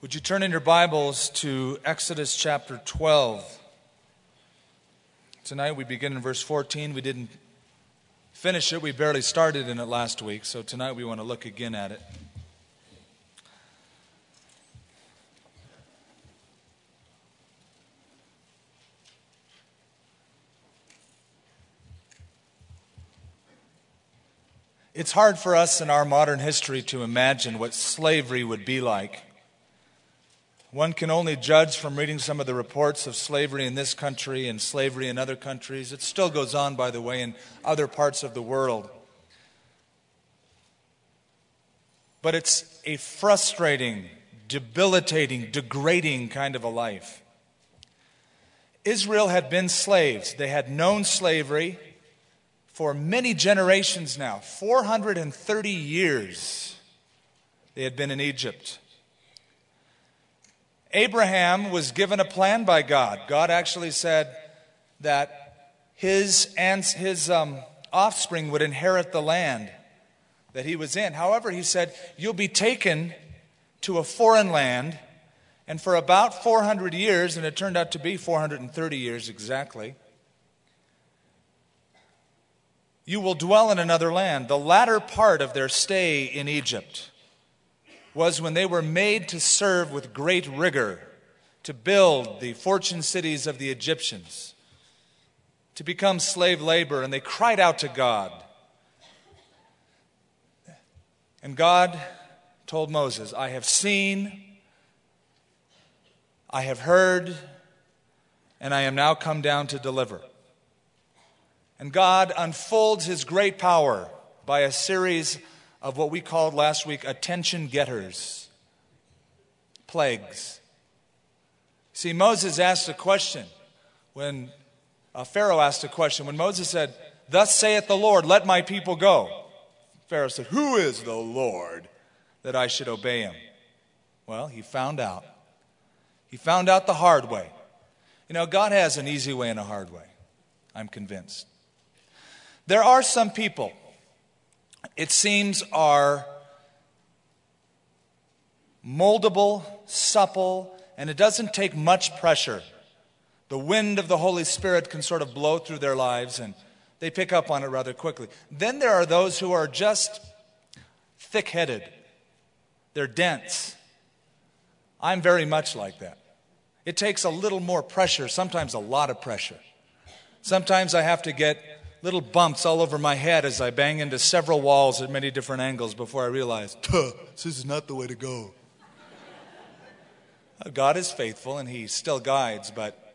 Would you turn in your Bibles to Exodus chapter 12? Tonight we begin in verse 14. We didn't finish it, we barely started in it last week, so tonight we want to look again at it. It's hard for us in our modern history to imagine what slavery would be like. One can only judge from reading some of the reports of slavery in this country and slavery in other countries. It still goes on, by the way, in other parts of the world. But it's a frustrating, debilitating, degrading kind of a life. Israel had been slaves, they had known slavery for many generations now 430 years they had been in Egypt. Abraham was given a plan by God. God actually said that his, his um, offspring would inherit the land that he was in. However, he said, You'll be taken to a foreign land, and for about 400 years, and it turned out to be 430 years exactly you will dwell in another land. The latter part of their stay in Egypt was when they were made to serve with great rigor, to build the fortune cities of the Egyptians, to become slave labor, and they cried out to God. And God told Moses, I have seen, I have heard, and I am now come down to deliver. And God unfolds his great power by a series of what we called last week attention getters, plagues. See, Moses asked a question when uh, Pharaoh asked a question. When Moses said, Thus saith the Lord, let my people go. Pharaoh said, Who is the Lord that I should obey him? Well, he found out. He found out the hard way. You know, God has an easy way and a hard way. I'm convinced. There are some people, it seems, are moldable, supple, and it doesn't take much pressure. The wind of the Holy Spirit can sort of blow through their lives and they pick up on it rather quickly. Then there are those who are just thick headed, they're dense. I'm very much like that. It takes a little more pressure, sometimes a lot of pressure. Sometimes I have to get little bumps all over my head as I bang into several walls at many different angles before I realize, this is not the way to go. God is faithful and He still guides, but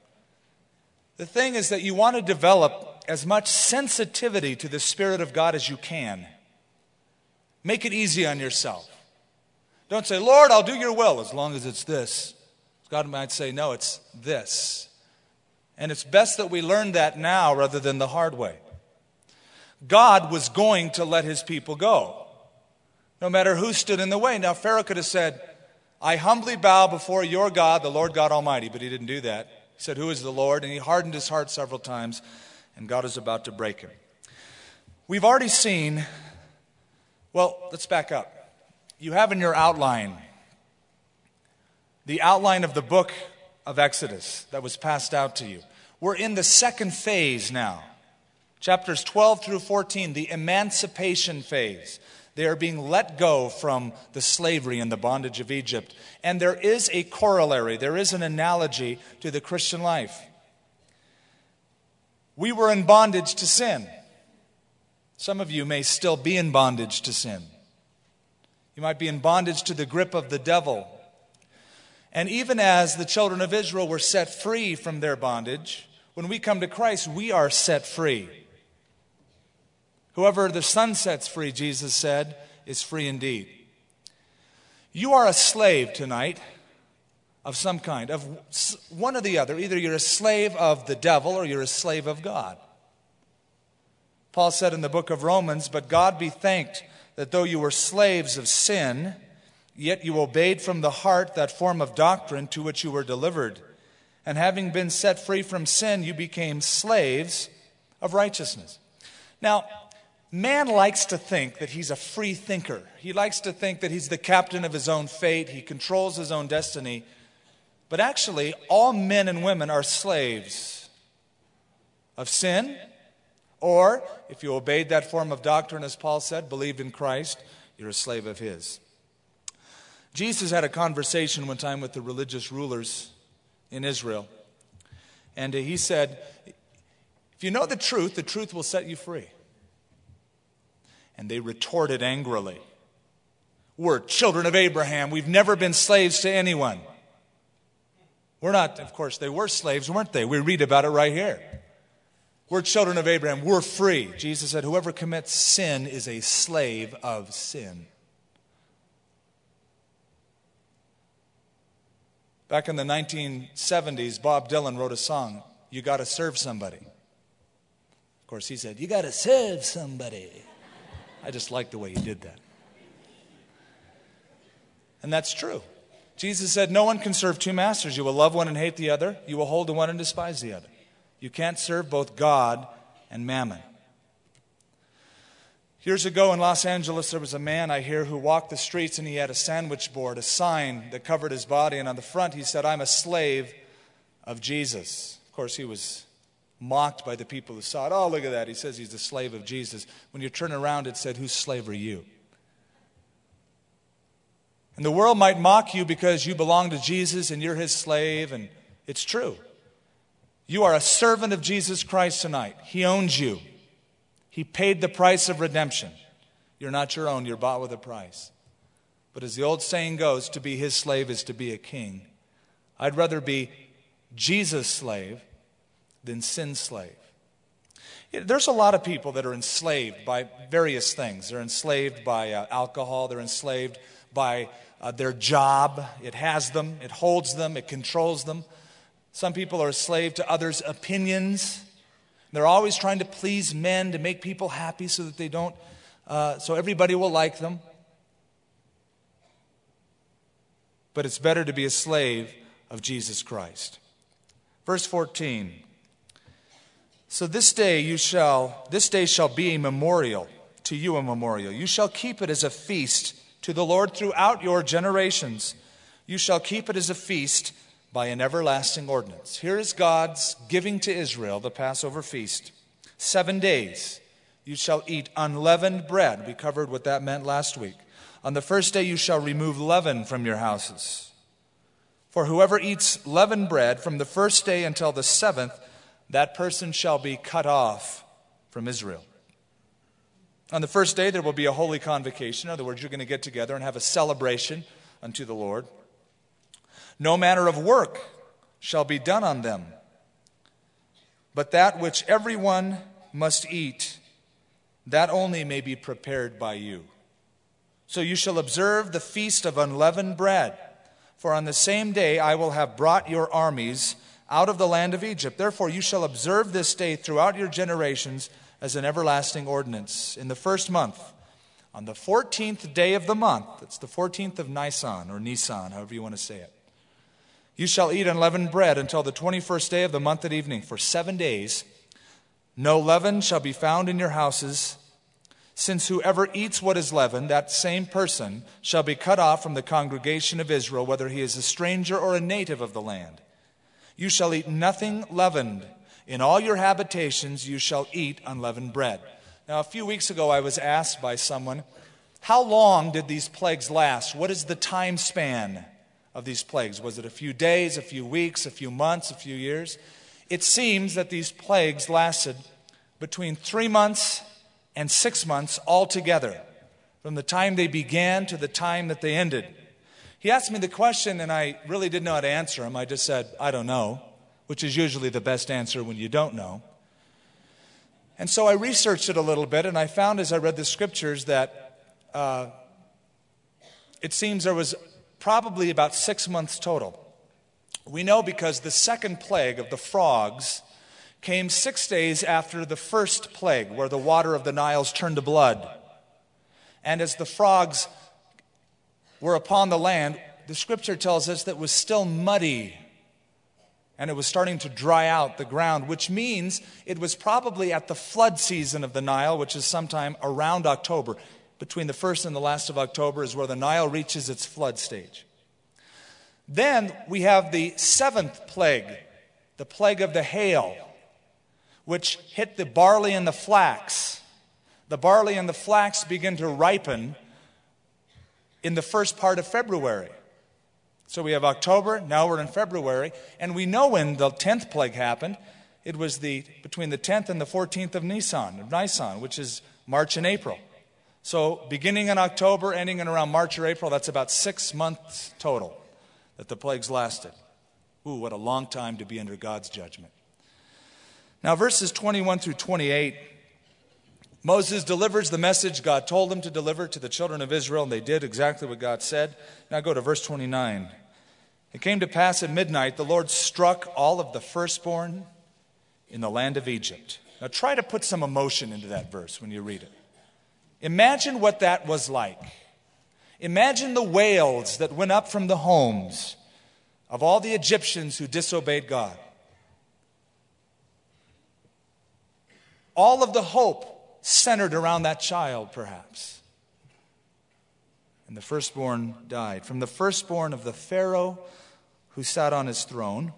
the thing is that you want to develop as much sensitivity to the Spirit of God as you can. Make it easy on yourself. Don't say, Lord, I'll do your will as long as it's this. God might say, no, it's this. And it's best that we learn that now rather than the hard way. God was going to let his people go, no matter who stood in the way. Now, Pharaoh could have said, I humbly bow before your God, the Lord God Almighty, but he didn't do that. He said, Who is the Lord? And he hardened his heart several times, and God is about to break him. We've already seen, well, let's back up. You have in your outline the outline of the book of Exodus that was passed out to you. We're in the second phase now. Chapters 12 through 14, the emancipation phase. They are being let go from the slavery and the bondage of Egypt. And there is a corollary, there is an analogy to the Christian life. We were in bondage to sin. Some of you may still be in bondage to sin. You might be in bondage to the grip of the devil. And even as the children of Israel were set free from their bondage, when we come to Christ, we are set free. Whoever the Son sets free, Jesus said, is free indeed. You are a slave tonight of some kind, of one or the other. Either you're a slave of the devil or you're a slave of God. Paul said in the book of Romans, But God be thanked that though you were slaves of sin, yet you obeyed from the heart that form of doctrine to which you were delivered. And having been set free from sin, you became slaves of righteousness. Now, Man likes to think that he's a free thinker. He likes to think that he's the captain of his own fate, he controls his own destiny. But actually, all men and women are slaves of sin, or if you obeyed that form of doctrine, as Paul said, believed in Christ, you're a slave of his. Jesus had a conversation one time with the religious rulers in Israel. And he said, If you know the truth, the truth will set you free. And they retorted angrily We're children of Abraham. We've never been slaves to anyone. We're not, of course, they were slaves, weren't they? We read about it right here. We're children of Abraham. We're free. Jesus said, Whoever commits sin is a slave of sin. Back in the 1970s, Bob Dylan wrote a song, You Gotta Serve Somebody. Of course, he said, You gotta serve somebody. I just like the way he did that. And that's true. Jesus said, No one can serve two masters. You will love one and hate the other, you will hold the one and despise the other. You can't serve both God and mammon. Years ago in Los Angeles, there was a man I hear who walked the streets and he had a sandwich board, a sign that covered his body, and on the front he said, I'm a slave of Jesus. Of course, he was mocked by the people who saw it. Oh, look at that. He says he's a slave of Jesus. When you turn around, it said, Whose slave are you? And the world might mock you because you belong to Jesus and you're his slave, and it's true. You are a servant of Jesus Christ tonight. He owns you, He paid the price of redemption. You're not your own, you're bought with a price. But as the old saying goes, to be his slave is to be a king. I'd rather be Jesus' slave than sin slave. There's a lot of people that are enslaved by various things. They're enslaved by uh, alcohol, they're enslaved by uh, their job. It has them, it holds them, it controls them. Some people are a slave to others' opinions. They're always trying to please men to make people happy so that they don't, uh, so everybody will like them. But it's better to be a slave of Jesus Christ. Verse 14 so this day you shall, this day shall be a memorial, to you a memorial. You shall keep it as a feast to the Lord throughout your generations. You shall keep it as a feast by an everlasting ordinance. Here is God's giving to Israel the Passover feast. Seven days you shall eat unleavened bread. We covered what that meant last week. On the first day you shall remove leaven from your houses. For whoever eats leavened bread from the first day until the seventh, that person shall be cut off from Israel. On the first day, there will be a holy convocation. In other words, you're going to get together and have a celebration unto the Lord. No manner of work shall be done on them, but that which everyone must eat, that only may be prepared by you. So you shall observe the feast of unleavened bread, for on the same day I will have brought your armies out of the land of Egypt. Therefore, you shall observe this day throughout your generations as an everlasting ordinance. In the first month, on the 14th day of the month, it's the 14th of Nisan or Nisan, however you want to say it, you shall eat unleavened bread until the 21st day of the month at evening. For seven days, no leaven shall be found in your houses. Since whoever eats what is leavened, that same person shall be cut off from the congregation of Israel, whether he is a stranger or a native of the land. You shall eat nothing leavened. In all your habitations you shall eat unleavened bread. Now, a few weeks ago, I was asked by someone, How long did these plagues last? What is the time span of these plagues? Was it a few days, a few weeks, a few months, a few years? It seems that these plagues lasted between three months and six months altogether, from the time they began to the time that they ended. He asked me the question, and I really didn't know how to answer him. I just said, I don't know, which is usually the best answer when you don't know. And so I researched it a little bit, and I found as I read the scriptures that uh, it seems there was probably about six months total. We know because the second plague of the frogs came six days after the first plague, where the water of the Niles turned to blood. And as the frogs were upon the land, the scripture tells us that was still muddy. and it was starting to dry out the ground, which means it was probably at the flood season of the Nile, which is sometime around October. Between the first and the last of October is where the Nile reaches its flood stage. Then we have the seventh plague, the plague of the hail, which hit the barley and the flax. The barley and the flax begin to ripen in the first part of February. So we have October, now we're in February, and we know when the 10th plague happened. It was the, between the 10th and the 14th of Nisan, of Nisan, which is March and April. So beginning in October, ending in around March or April, that's about six months total that the plagues lasted. Ooh, what a long time to be under God's judgment. Now, verses 21 through 28 Moses delivers the message God told him to deliver to the children of Israel, and they did exactly what God said. Now go to verse 29. It came to pass at midnight, the Lord struck all of the firstborn in the land of Egypt. Now try to put some emotion into that verse when you read it. Imagine what that was like. Imagine the wails that went up from the homes of all the Egyptians who disobeyed God. All of the hope centered around that child, perhaps. And the firstborn died. From the firstborn of the Pharaoh who sat on his throne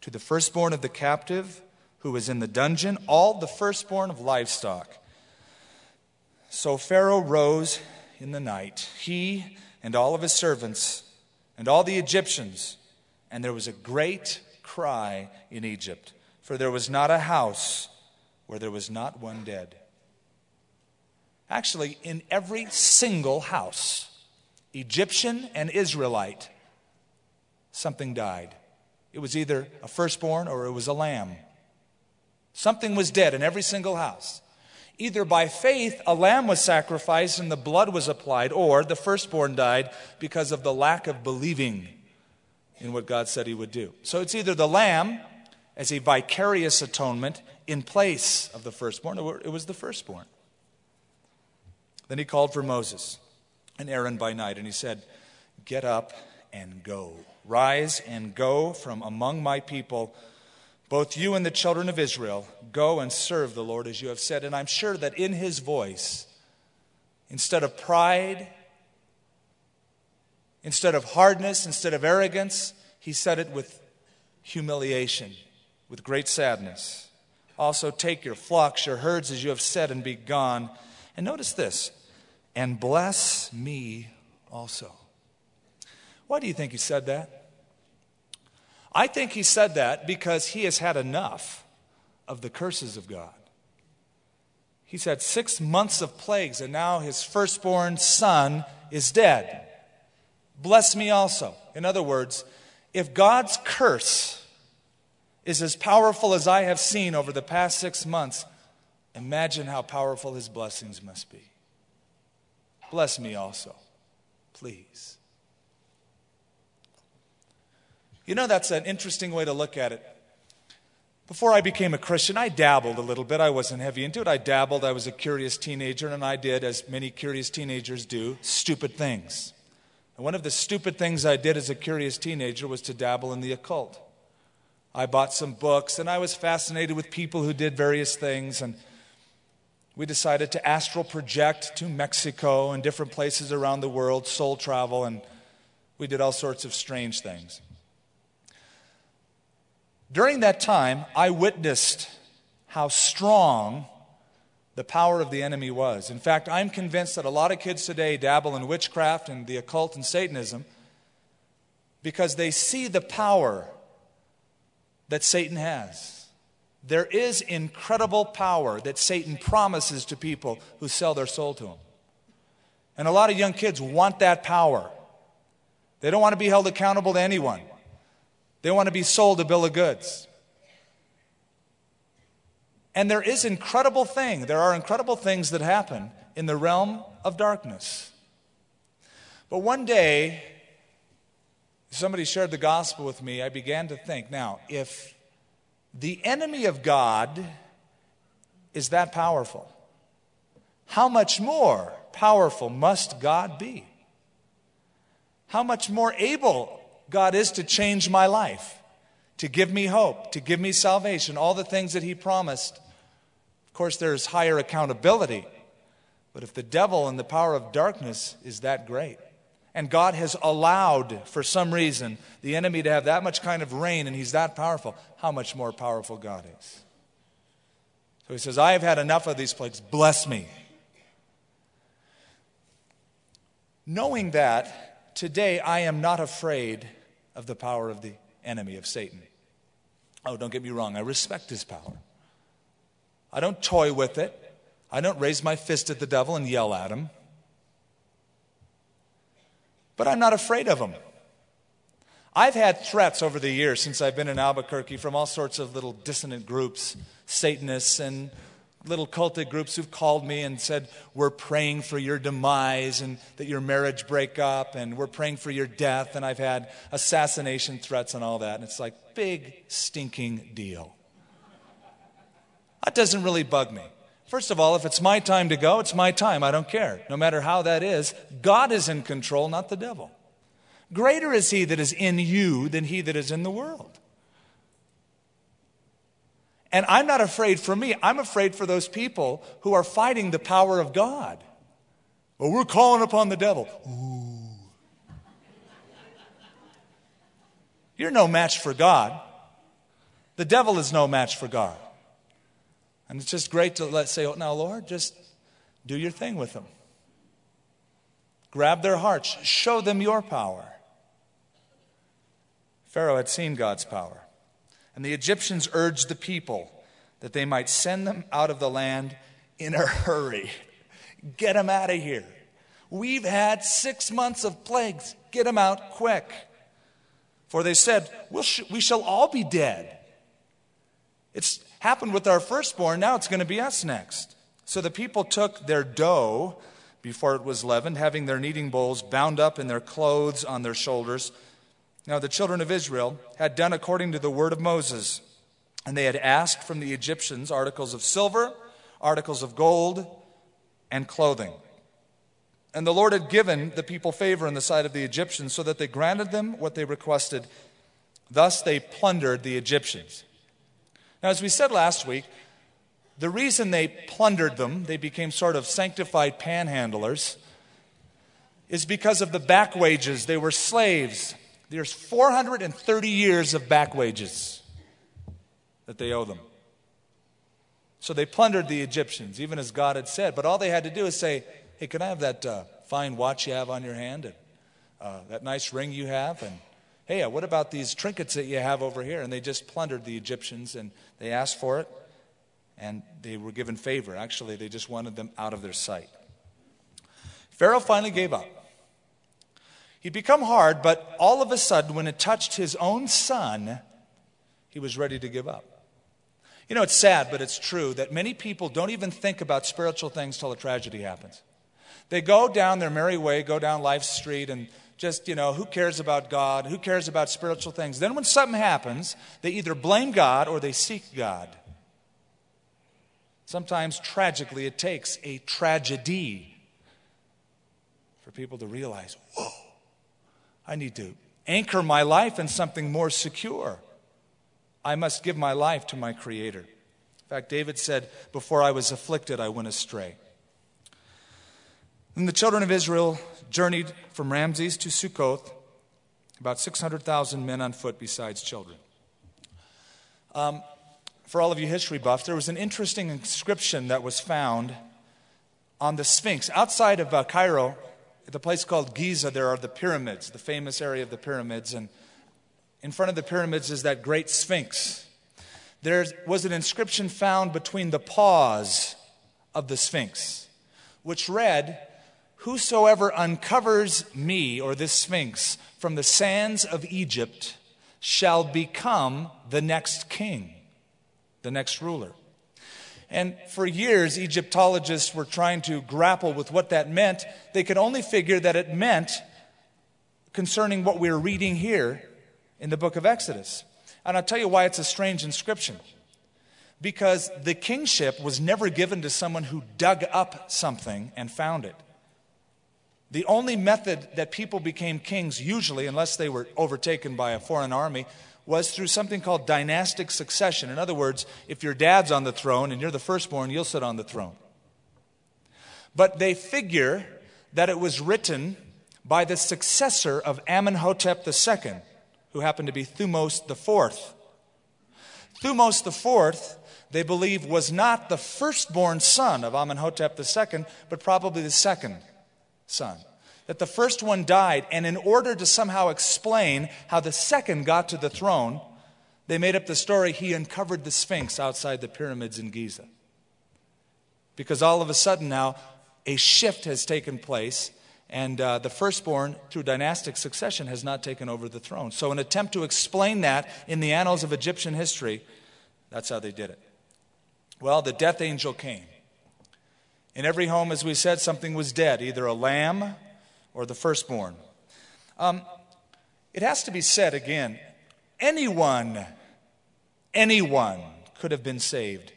to the firstborn of the captive who was in the dungeon, all the firstborn of livestock. So Pharaoh rose in the night, he and all of his servants and all the Egyptians, and there was a great cry in Egypt, for there was not a house where there was not one dead. Actually, in every single house, Egyptian and Israelite, something died. It was either a firstborn or it was a lamb. Something was dead in every single house. Either by faith, a lamb was sacrificed and the blood was applied, or the firstborn died because of the lack of believing in what God said he would do. So it's either the lamb as a vicarious atonement in place of the firstborn. It was the firstborn. Then he called for Moses and Aaron by night, and he said, Get up and go. Rise and go from among my people, both you and the children of Israel. Go and serve the Lord as you have said. And I'm sure that in his voice, instead of pride, instead of hardness, instead of arrogance, he said it with humiliation, with great sadness. Also, take your flocks, your herds, as you have said, and be gone. And notice this and bless me also. Why do you think he said that? I think he said that because he has had enough of the curses of God. He's had six months of plagues, and now his firstborn son is dead. Bless me also. In other words, if God's curse is as powerful as I have seen over the past six months, imagine how powerful his blessings must be. Bless me also, please. You know, that's an interesting way to look at it. Before I became a Christian, I dabbled a little bit. I wasn't heavy into it. I dabbled. I was a curious teenager, and I did, as many curious teenagers do, stupid things. And one of the stupid things I did as a curious teenager was to dabble in the occult. I bought some books, and I was fascinated with people who did various things. And we decided to astral project to Mexico and different places around the world, soul travel, and we did all sorts of strange things. During that time, I witnessed how strong the power of the enemy was. In fact, I'm convinced that a lot of kids today dabble in witchcraft and the occult and Satanism because they see the power that Satan has. There is incredible power that Satan promises to people who sell their soul to him. And a lot of young kids want that power. They don't want to be held accountable to anyone, they want to be sold a bill of goods. And there is incredible thing. There are incredible things that happen in the realm of darkness. But one day, somebody shared the gospel with me, I began to think now, if the enemy of God is that powerful, how much more powerful must God be? How much more able God is to change my life? to give me hope, to give me salvation, all the things that he promised. Of course, there's higher accountability. But if the devil and the power of darkness is that great, and God has allowed, for some reason, the enemy to have that much kind of reign and he's that powerful, how much more powerful God is? So he says, I have had enough of these plagues. Bless me. Knowing that, today I am not afraid of the power of the enemy, of Satan. Oh, don't get me wrong, I respect his power. I don't toy with it, I don't raise my fist at the devil and yell at him. But I'm not afraid of them. I've had threats over the years since I've been in Albuquerque from all sorts of little dissonant groups, Satanists and little cultic groups who've called me and said, We're praying for your demise and that your marriage break up, and we're praying for your death. And I've had assassination threats and all that. And it's like, big, stinking deal. That doesn't really bug me. First of all, if it's my time to go, it's my time. I don't care. No matter how that is, God is in control, not the devil. Greater is he that is in you than he that is in the world. And I'm not afraid for me, I'm afraid for those people who are fighting the power of God. Well, we're calling upon the devil. Ooh. You're no match for God. The devil is no match for God. And it's just great to let say, oh, now, Lord, just do your thing with them. Grab their hearts, show them your power. Pharaoh had seen God's power. And the Egyptians urged the people that they might send them out of the land in a hurry. Get them out of here. We've had six months of plagues. Get them out quick. For they said, we'll sh- We shall all be dead. It's happened with our firstborn, now it's going to be us next. So the people took their dough before it was leavened, having their kneading bowls bound up in their clothes on their shoulders. Now the children of Israel had done according to the word of Moses, and they had asked from the Egyptians articles of silver, articles of gold, and clothing. And the Lord had given the people favor in the sight of the Egyptians, so that they granted them what they requested. Thus they plundered the Egyptians. Now, as we said last week, the reason they plundered them, they became sort of sanctified panhandlers, is because of the back wages. They were slaves. There's 430 years of back wages that they owe them. So they plundered the Egyptians, even as God had said. But all they had to do is say, Hey, can I have that uh, fine watch you have on your hand and uh, that nice ring you have? And hey, what about these trinkets that you have over here? And they just plundered the Egyptians and they asked for it and they were given favor. Actually, they just wanted them out of their sight. Pharaoh finally gave up. He'd become hard, but all of a sudden, when it touched his own son, he was ready to give up. You know, it's sad, but it's true that many people don't even think about spiritual things till a tragedy happens. They go down their merry way, go down life's street, and just, you know, who cares about God? Who cares about spiritual things? Then when something happens, they either blame God or they seek God. Sometimes, tragically, it takes a tragedy for people to realize, whoa, I need to anchor my life in something more secure. I must give my life to my Creator. In fact, David said, Before I was afflicted, I went astray. And the children of Israel journeyed from Ramses to Sukkoth, about 600,000 men on foot besides children. Um, for all of you history buffs, there was an interesting inscription that was found on the Sphinx. Outside of uh, Cairo, at the place called Giza, there are the pyramids, the famous area of the pyramids. And in front of the pyramids is that great Sphinx. There was an inscription found between the paws of the Sphinx, which read, Whosoever uncovers me, or this Sphinx, from the sands of Egypt shall become the next king, the next ruler. And for years, Egyptologists were trying to grapple with what that meant. They could only figure that it meant concerning what we're reading here in the book of Exodus. And I'll tell you why it's a strange inscription. Because the kingship was never given to someone who dug up something and found it. The only method that people became kings, usually, unless they were overtaken by a foreign army, was through something called dynastic succession. In other words, if your dad's on the throne and you're the firstborn, you'll sit on the throne. But they figure that it was written by the successor of Amenhotep II, who happened to be Thutmose IV. Thutmose IV, they believe, was not the firstborn son of Amenhotep II, but probably the second son. That the first one died, and in order to somehow explain how the second got to the throne, they made up the story he uncovered the Sphinx outside the pyramids in Giza. Because all of a sudden now, a shift has taken place, and uh, the firstborn, through dynastic succession, has not taken over the throne. So, an attempt to explain that in the annals of Egyptian history, that's how they did it. Well, the death angel came. In every home, as we said, something was dead, either a lamb or the firstborn. Um, it has to be said again anyone, anyone could have been saved.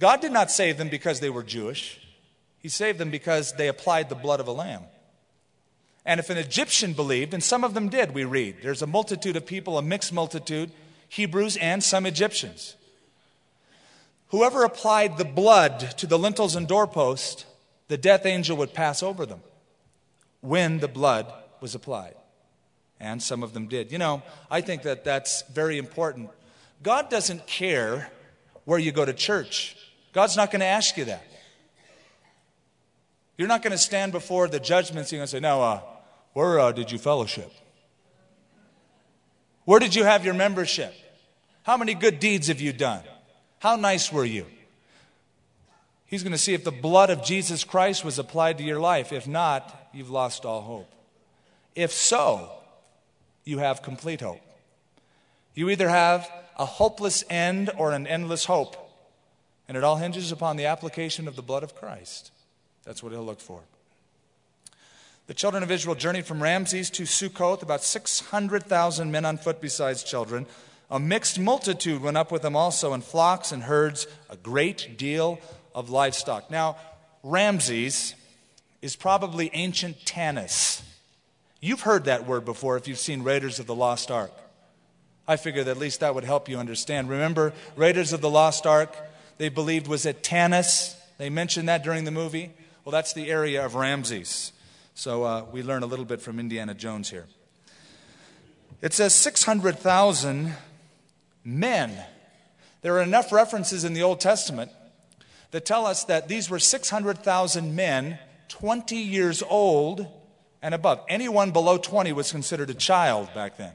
God did not save them because they were Jewish. He saved them because they applied the blood of a lamb. And if an Egyptian believed, and some of them did, we read, there's a multitude of people, a mixed multitude, Hebrews and some Egyptians. Whoever applied the blood to the lintels and doorpost, the death angel would pass over them when the blood was applied. And some of them did. You know, I think that that's very important. God doesn't care where you go to church. God's not going to ask you that. You're not going to stand before the judgment seat and say, "Now, uh, where uh, did you fellowship? Where did you have your membership? How many good deeds have you done? How nice were you?" He's going to see if the blood of Jesus Christ was applied to your life. If not, you've lost all hope. If so, you have complete hope. You either have a hopeless end or an endless hope. And it all hinges upon the application of the blood of Christ. That's what he'll look for. The children of Israel journeyed from Ramses to Sukkoth, about 600,000 men on foot besides children. A mixed multitude went up with them also, and flocks and herds, a great deal of livestock. Now, Ramses is probably ancient Tanis. You've heard that word before if you've seen Raiders of the Lost Ark. I figured at least that would help you understand. Remember, Raiders of the Lost Ark, they believed was at Tanis. They mentioned that during the movie. Well, that's the area of Ramses. So uh, we learn a little bit from Indiana Jones here. It says 600,000 men. There are enough references in the Old Testament that tell us that these were 600,000 men, 20 years old and above. Anyone below 20 was considered a child back then.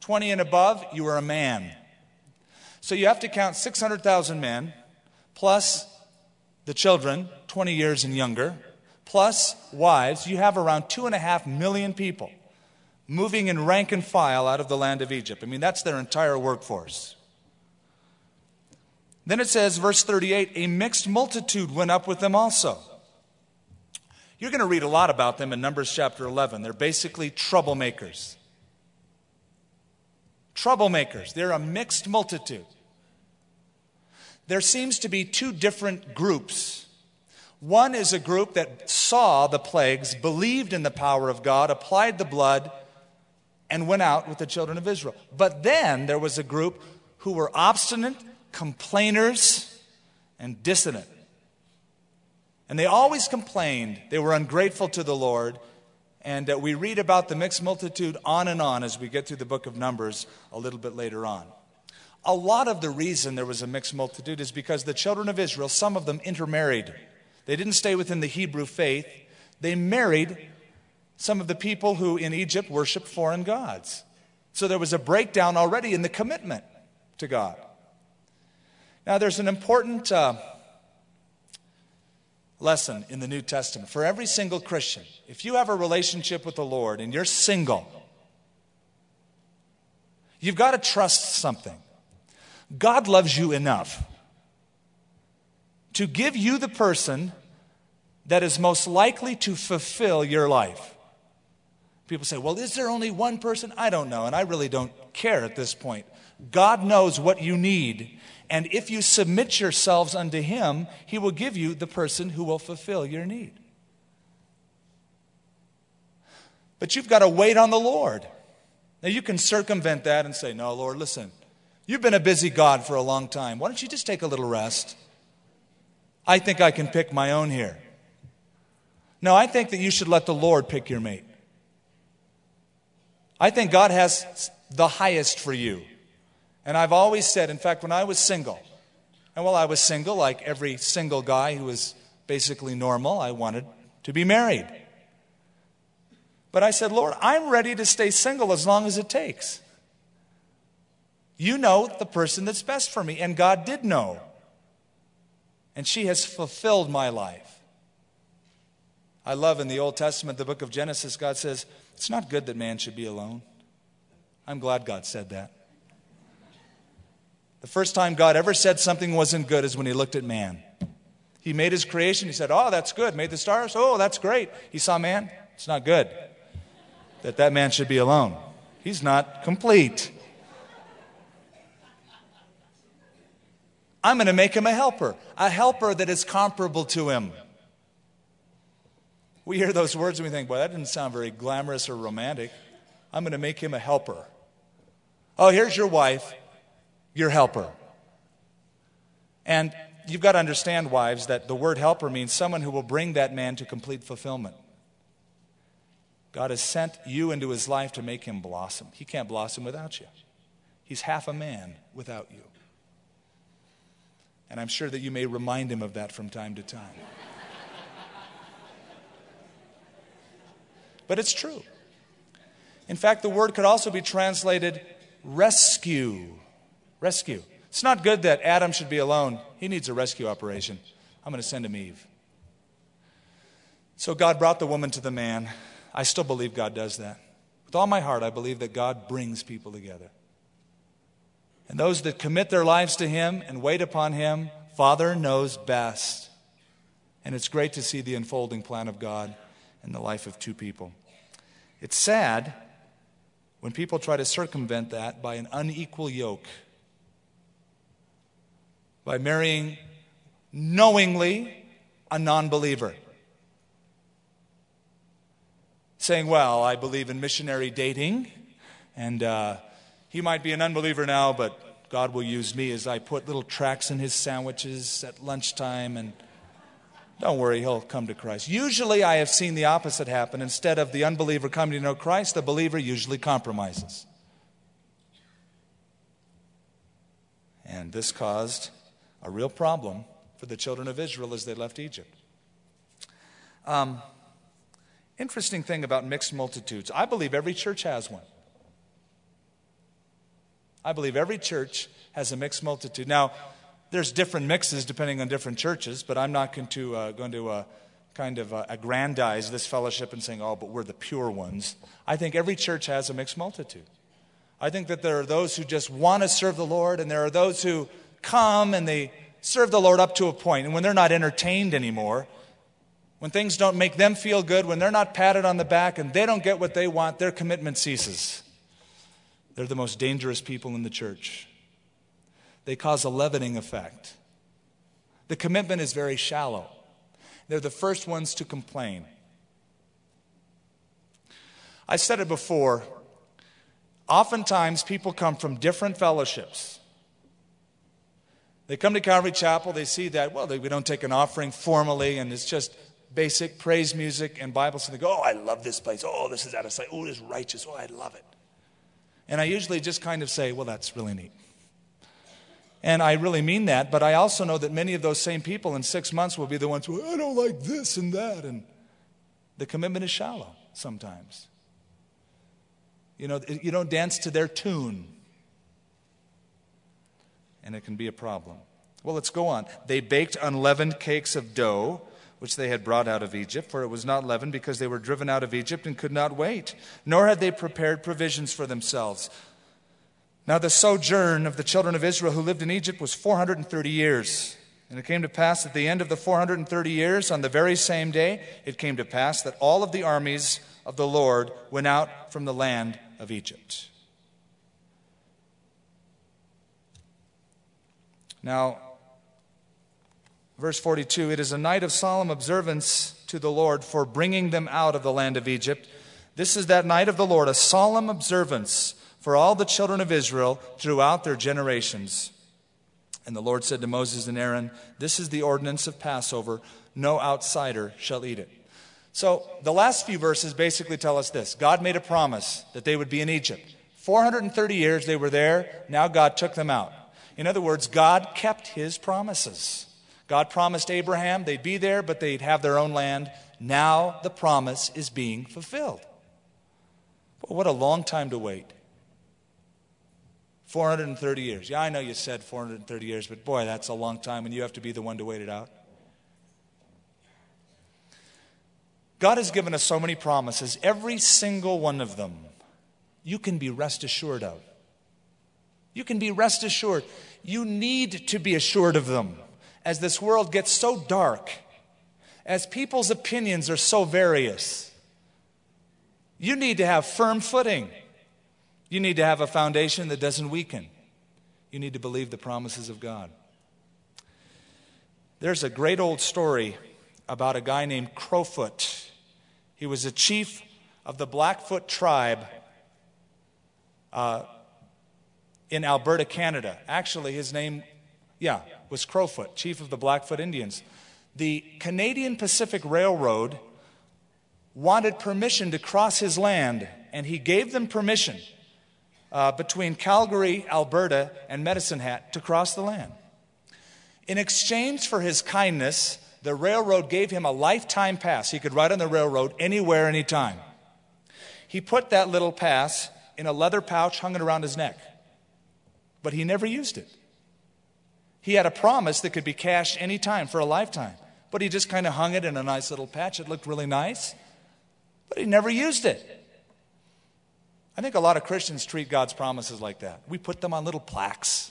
20 and above, you were a man. So you have to count 600,000 men plus the children, 20 years and younger, plus wives. You have around two and a half million people moving in rank and file out of the land of Egypt. I mean, that's their entire workforce. Then it says, verse 38 a mixed multitude went up with them also. You're going to read a lot about them in Numbers chapter 11. They're basically troublemakers. Troublemakers. They're a mixed multitude. There seems to be two different groups. One is a group that saw the plagues, believed in the power of God, applied the blood, and went out with the children of Israel. But then there was a group who were obstinate, complainers, and dissonant. And they always complained. They were ungrateful to the Lord. And uh, we read about the mixed multitude on and on as we get through the book of Numbers a little bit later on. A lot of the reason there was a mixed multitude is because the children of Israel, some of them intermarried. They didn't stay within the Hebrew faith, they married some of the people who in Egypt worshiped foreign gods. So there was a breakdown already in the commitment to God. Now, there's an important uh, lesson in the New Testament for every single Christian. If you have a relationship with the Lord and you're single, you've got to trust something. God loves you enough to give you the person that is most likely to fulfill your life. People say, well, is there only one person? I don't know, and I really don't care at this point. God knows what you need, and if you submit yourselves unto Him, He will give you the person who will fulfill your need. But you've got to wait on the Lord. Now, you can circumvent that and say, No, Lord, listen, you've been a busy God for a long time. Why don't you just take a little rest? I think I can pick my own here. No, I think that you should let the Lord pick your mate. I think God has the highest for you. And I've always said, in fact, when I was single, and while I was single, like every single guy who was basically normal, I wanted to be married. But I said, Lord, I'm ready to stay single as long as it takes. You know the person that's best for me. And God did know. And she has fulfilled my life. I love in the Old Testament, the book of Genesis, God says, It's not good that man should be alone. I'm glad God said that. The first time God ever said something wasn't good is when he looked at man. He made his creation. He said, Oh, that's good. Made the stars. Oh, that's great. He saw man. It's not good that that man should be alone. He's not complete. I'm going to make him a helper, a helper that is comparable to him. We hear those words and we think, boy, that didn't sound very glamorous or romantic. I'm going to make him a helper. Oh, here's your wife, your helper. And you've got to understand, wives, that the word helper means someone who will bring that man to complete fulfillment. God has sent you into his life to make him blossom. He can't blossom without you. He's half a man without you. And I'm sure that you may remind him of that from time to time. But it's true. In fact, the word could also be translated rescue. Rescue. It's not good that Adam should be alone. He needs a rescue operation. I'm going to send him Eve. So God brought the woman to the man. I still believe God does that. With all my heart, I believe that God brings people together. And those that commit their lives to Him and wait upon Him, Father knows best. And it's great to see the unfolding plan of God in the life of two people. It's sad when people try to circumvent that by an unequal yoke, by marrying knowingly a non believer saying, Well, I believe in missionary dating, and uh, he might be an unbeliever now, but God will use me as I put little tracks in his sandwiches at lunchtime, and don't worry, he'll come to Christ. Usually, I have seen the opposite happen. Instead of the unbeliever coming to know Christ, the believer usually compromises. And this caused a real problem for the children of Israel as they left Egypt. Um, Interesting thing about mixed multitudes I believe every church has one. I believe every church has a mixed multitude. Now, there's different mixes depending on different churches, but I'm not going to, uh, going to uh, kind of uh, aggrandize this fellowship and saying, oh, but we're the pure ones. I think every church has a mixed multitude. I think that there are those who just want to serve the Lord, and there are those who come and they serve the Lord up to a point. point, and when they're not entertained anymore, when things don't make them feel good, when they're not patted on the back and they don't get what they want, their commitment ceases. They're the most dangerous people in the church. They cause a leavening effect. The commitment is very shallow. They're the first ones to complain. I said it before. Oftentimes, people come from different fellowships. They come to Calvary Chapel, they see that, well, we don't take an offering formally, and it's just basic praise music and Bible study. They go, oh, I love this place. Oh, this is out of sight. Oh, this is righteous. Oh, I love it. And I usually just kind of say, well, that's really neat. And I really mean that, but I also know that many of those same people in six months will be the ones who, I don't like this and that. And the commitment is shallow sometimes. You know, you don't dance to their tune. And it can be a problem. Well, let's go on. They baked unleavened cakes of dough which they had brought out of Egypt, for it was not leavened because they were driven out of Egypt and could not wait, nor had they prepared provisions for themselves. Now, the sojourn of the children of Israel who lived in Egypt was 430 years. And it came to pass at the end of the 430 years, on the very same day, it came to pass that all of the armies of the Lord went out from the land of Egypt. Now, verse 42 it is a night of solemn observance to the Lord for bringing them out of the land of Egypt. This is that night of the Lord, a solemn observance for all the children of Israel throughout their generations. And the Lord said to Moses and Aaron, This is the ordinance of Passover. No outsider shall eat it. So the last few verses basically tell us this God made a promise that they would be in Egypt. 430 years they were there. Now God took them out. In other words, God kept his promises. God promised Abraham they'd be there, but they'd have their own land. Now the promise is being fulfilled. But what a long time to wait. 430 years. Yeah, I know you said 430 years, but boy, that's a long time, and you have to be the one to wait it out. God has given us so many promises, every single one of them you can be rest assured of. You can be rest assured. You need to be assured of them as this world gets so dark, as people's opinions are so various. You need to have firm footing. You need to have a foundation that doesn't weaken. You need to believe the promises of God. There's a great old story about a guy named Crowfoot. He was a chief of the Blackfoot tribe uh, in Alberta, Canada. Actually, his name, yeah, was Crowfoot, chief of the Blackfoot Indians. The Canadian Pacific Railroad wanted permission to cross his land, and he gave them permission uh, between Calgary, Alberta, and Medicine Hat to cross the land. In exchange for his kindness, the railroad gave him a lifetime pass. He could ride on the railroad anywhere, anytime. He put that little pass in a leather pouch, hung it around his neck, but he never used it. He had a promise that could be cashed anytime for a lifetime, but he just kind of hung it in a nice little patch. It looked really nice, but he never used it. I think a lot of Christians treat God's promises like that. We put them on little plaques.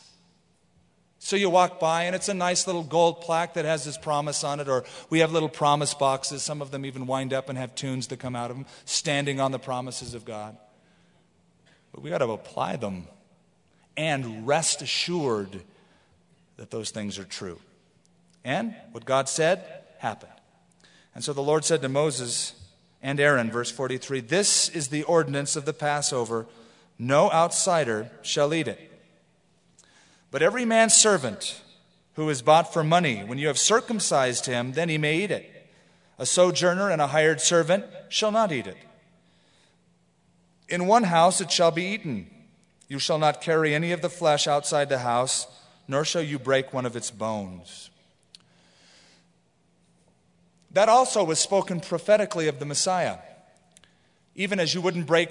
So you walk by and it's a nice little gold plaque that has this promise on it, or we have little promise boxes. Some of them even wind up and have tunes that come out of them, standing on the promises of God. But we got to apply them and rest assured that those things are true. And what God said happened. And so the Lord said to Moses, and Aaron, verse 43 This is the ordinance of the Passover no outsider shall eat it. But every man's servant who is bought for money, when you have circumcised him, then he may eat it. A sojourner and a hired servant shall not eat it. In one house it shall be eaten. You shall not carry any of the flesh outside the house, nor shall you break one of its bones. That also was spoken prophetically of the Messiah. Even as you wouldn't break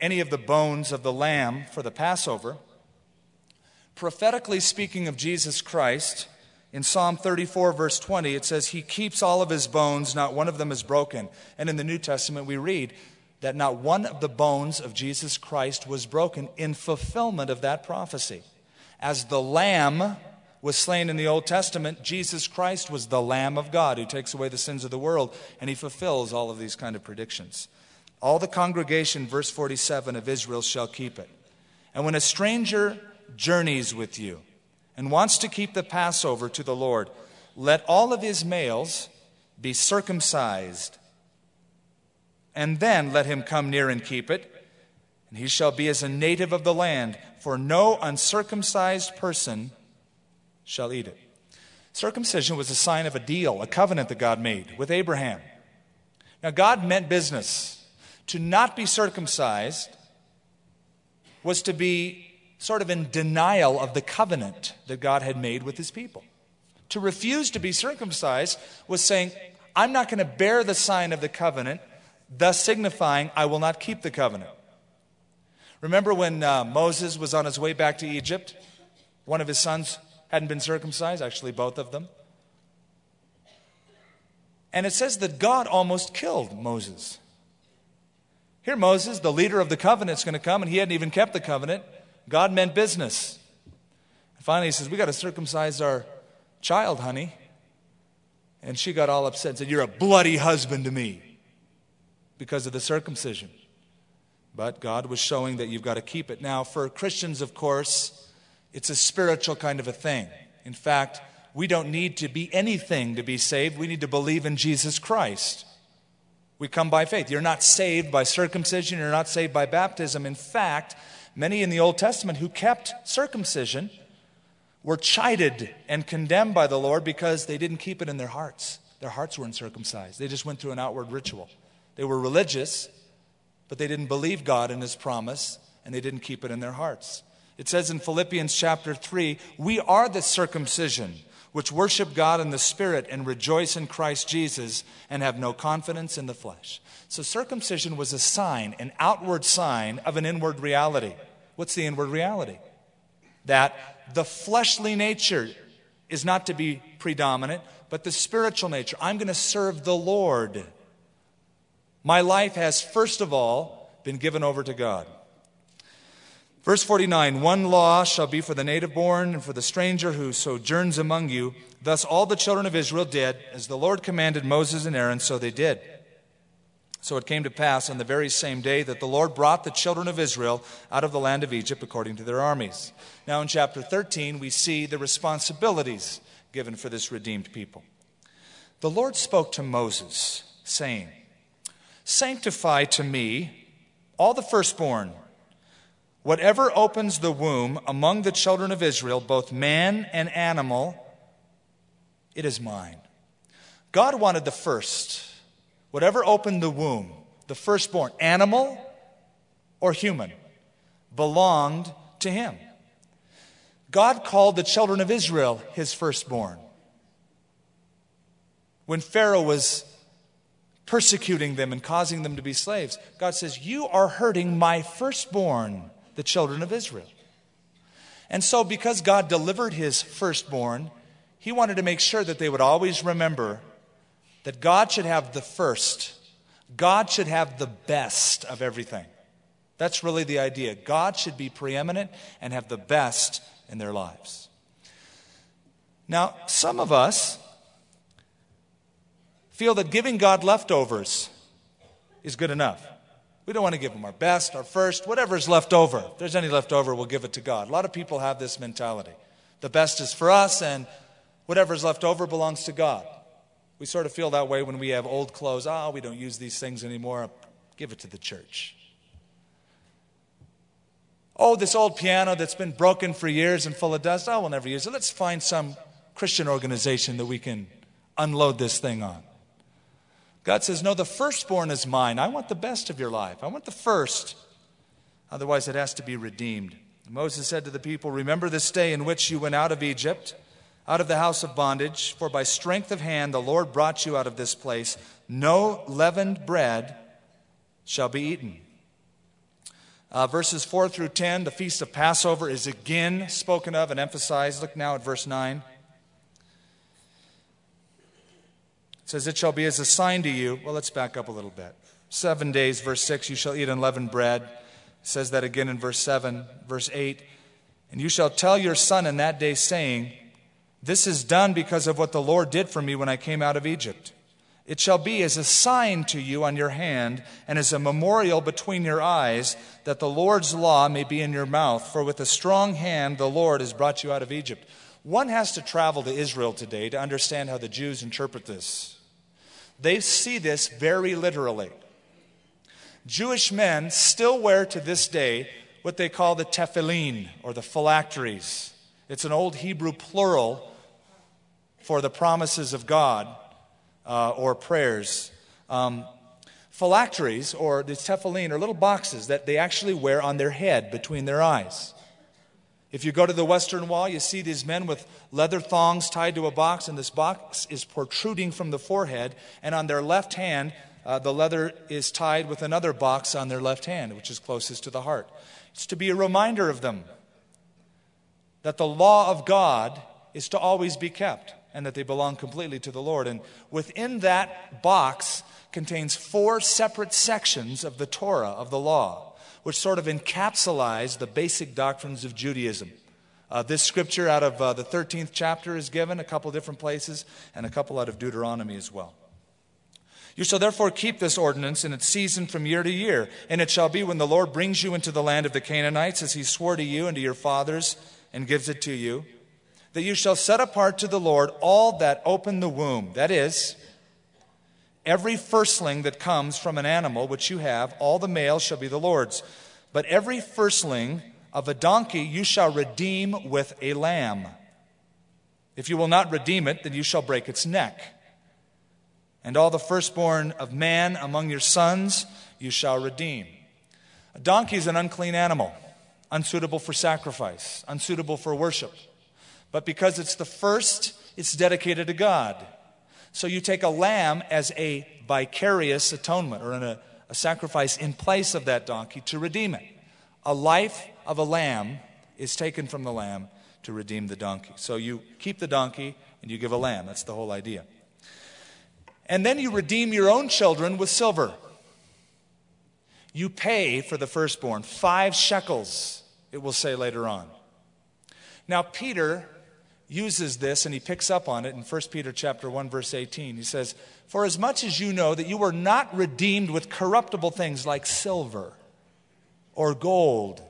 any of the bones of the lamb for the Passover, prophetically speaking of Jesus Christ, in Psalm 34, verse 20, it says, He keeps all of his bones, not one of them is broken. And in the New Testament, we read that not one of the bones of Jesus Christ was broken in fulfillment of that prophecy. As the lamb was slain in the Old Testament, Jesus Christ was the Lamb of God who takes away the sins of the world, and he fulfills all of these kind of predictions. All the congregation, verse 47 of Israel, shall keep it. And when a stranger journeys with you and wants to keep the Passover to the Lord, let all of his males be circumcised, and then let him come near and keep it. And he shall be as a native of the land, for no uncircumcised person shall eat it. Circumcision was a sign of a deal, a covenant that God made with Abraham. Now, God meant business. To not be circumcised was to be sort of in denial of the covenant that God had made with his people. To refuse to be circumcised was saying, I'm not going to bear the sign of the covenant, thus signifying I will not keep the covenant. Remember when uh, Moses was on his way back to Egypt? One of his sons hadn't been circumcised, actually, both of them. And it says that God almost killed Moses. Here, Moses, the leader of the covenant, is going to come, and he hadn't even kept the covenant. God meant business. And finally, he says, We got to circumcise our child, honey. And she got all upset and said, You're a bloody husband to me. because of the circumcision. But God was showing that you've got to keep it. Now, for Christians, of course, it's a spiritual kind of a thing. In fact, we don't need to be anything to be saved. We need to believe in Jesus Christ. We come by faith. You're not saved by circumcision, you're not saved by baptism. In fact, many in the Old Testament who kept circumcision were chided and condemned by the Lord because they didn't keep it in their hearts. Their hearts weren't circumcised, they just went through an outward ritual. They were religious, but they didn't believe God and His promise, and they didn't keep it in their hearts. It says in Philippians chapter 3 We are the circumcision which worship God in the Spirit and rejoice in Christ Jesus and have no confidence in the flesh. So circumcision was a sign, an outward sign of an inward reality. What's the inward reality? That the fleshly nature is not to be predominant, but the spiritual nature. I'm going to serve the Lord. My life has, first of all, been given over to God. Verse 49 One law shall be for the native born and for the stranger who sojourns among you. Thus all the children of Israel did, as the Lord commanded Moses and Aaron, so they did. So it came to pass on the very same day that the Lord brought the children of Israel out of the land of Egypt according to their armies. Now in chapter 13, we see the responsibilities given for this redeemed people. The Lord spoke to Moses, saying, Sanctify to me all the firstborn Whatever opens the womb among the children of Israel, both man and animal, it is mine. God wanted the first. Whatever opened the womb, the firstborn, animal or human, belonged to him. God called the children of Israel his firstborn. When Pharaoh was persecuting them and causing them to be slaves, God says, You are hurting my firstborn the children of Israel. And so, because God delivered his firstborn, he wanted to make sure that they would always remember that God should have the first. God should have the best of everything. That's really the idea. God should be preeminent and have the best in their lives. Now, some of us feel that giving God leftovers is good enough. We don't want to give Him our best, our first, whatever's left over. If there's any left over, we'll give it to God. A lot of people have this mentality. The best is for us, and whatever's left over belongs to God. We sort of feel that way when we have old clothes. Oh, we don't use these things anymore. Give it to the church. Oh, this old piano that's been broken for years and full of dust. Oh, we'll never use it. Let's find some Christian organization that we can unload this thing on. God says, No, the firstborn is mine. I want the best of your life. I want the first. Otherwise, it has to be redeemed. Moses said to the people, Remember this day in which you went out of Egypt, out of the house of bondage, for by strength of hand the Lord brought you out of this place. No leavened bread shall be eaten. Uh, verses 4 through 10, the feast of Passover is again spoken of and emphasized. Look now at verse 9. Says, It shall be as a sign to you. Well, let's back up a little bit. Seven days, verse 6, you shall eat unleavened bread. It says that again in verse 7. Verse 8, and you shall tell your son in that day, saying, This is done because of what the Lord did for me when I came out of Egypt. It shall be as a sign to you on your hand, and as a memorial between your eyes, that the Lord's law may be in your mouth. For with a strong hand the Lord has brought you out of Egypt. One has to travel to Israel today to understand how the Jews interpret this. They see this very literally. Jewish men still wear to this day what they call the tefillin or the phylacteries. It's an old Hebrew plural for the promises of God uh, or prayers. Um, phylacteries or the tefillin are little boxes that they actually wear on their head between their eyes. If you go to the western wall, you see these men with leather thongs tied to a box, and this box is protruding from the forehead. And on their left hand, uh, the leather is tied with another box on their left hand, which is closest to the heart. It's to be a reminder of them that the law of God is to always be kept and that they belong completely to the Lord. And within that box contains four separate sections of the Torah, of the law which sort of encapsulize the basic doctrines of Judaism. Uh, this scripture out of uh, the 13th chapter is given a couple different places, and a couple out of Deuteronomy as well. You shall therefore keep this ordinance in its season from year to year. And it shall be when the Lord brings you into the land of the Canaanites, as he swore to you and to your fathers, and gives it to you, that you shall set apart to the Lord all that open the womb. That is, every firstling that comes from an animal which you have, all the males shall be the Lord's. But every firstling of a donkey you shall redeem with a lamb. If you will not redeem it, then you shall break its neck. And all the firstborn of man among your sons you shall redeem. A donkey is an unclean animal, unsuitable for sacrifice, unsuitable for worship. But because it's the first, it's dedicated to God. So you take a lamb as a vicarious atonement or a, a sacrifice in place of that donkey to redeem it. A life of a lamb is taken from the lamb to redeem the donkey. So you keep the donkey and you give a lamb. That's the whole idea. And then you redeem your own children with silver. You pay for the firstborn, five shekels, it will say later on. Now, Peter uses this and he picks up on it in 1 Peter chapter 1 verse 18. He says, "For as much as you know that you were not redeemed with corruptible things like silver or gold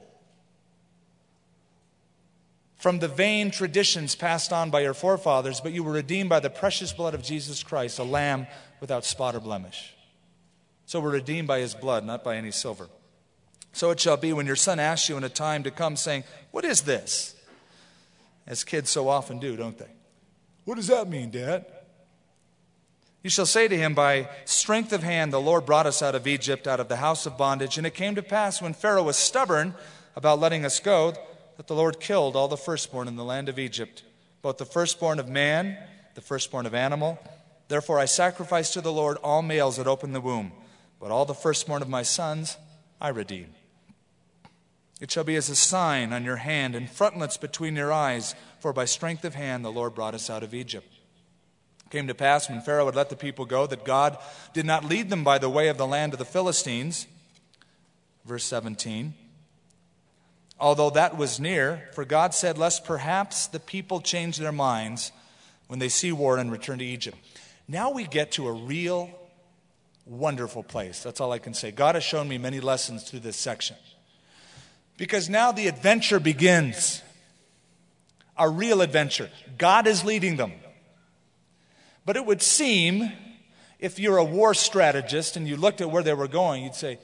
from the vain traditions passed on by your forefathers, but you were redeemed by the precious blood of Jesus Christ, a lamb without spot or blemish. So we're redeemed by his blood, not by any silver. So it shall be when your son asks you in a time to come, saying, What is this? As kids so often do, don't they? What does that mean, Dad? You shall say to him, By strength of hand, the Lord brought us out of Egypt, out of the house of bondage. And it came to pass when Pharaoh was stubborn about letting us go that the Lord killed all the firstborn in the land of Egypt, both the firstborn of man, the firstborn of animal. Therefore I sacrifice to the Lord all males that open the womb, but all the firstborn of my sons I redeem. It shall be as a sign on your hand and frontlets between your eyes, for by strength of hand the Lord brought us out of Egypt. It came to pass when Pharaoh had let the people go that God did not lead them by the way of the land of the Philistines. Verse 17 although that was near, for God said, Lest perhaps the people change their minds when they see war and return to Egypt. Now we get to a real wonderful place. That's all I can say. God has shown me many lessons through this section. Because now the adventure begins. A real adventure. God is leading them. But it would seem, if you're a war strategist and you looked at where they were going, you'd say,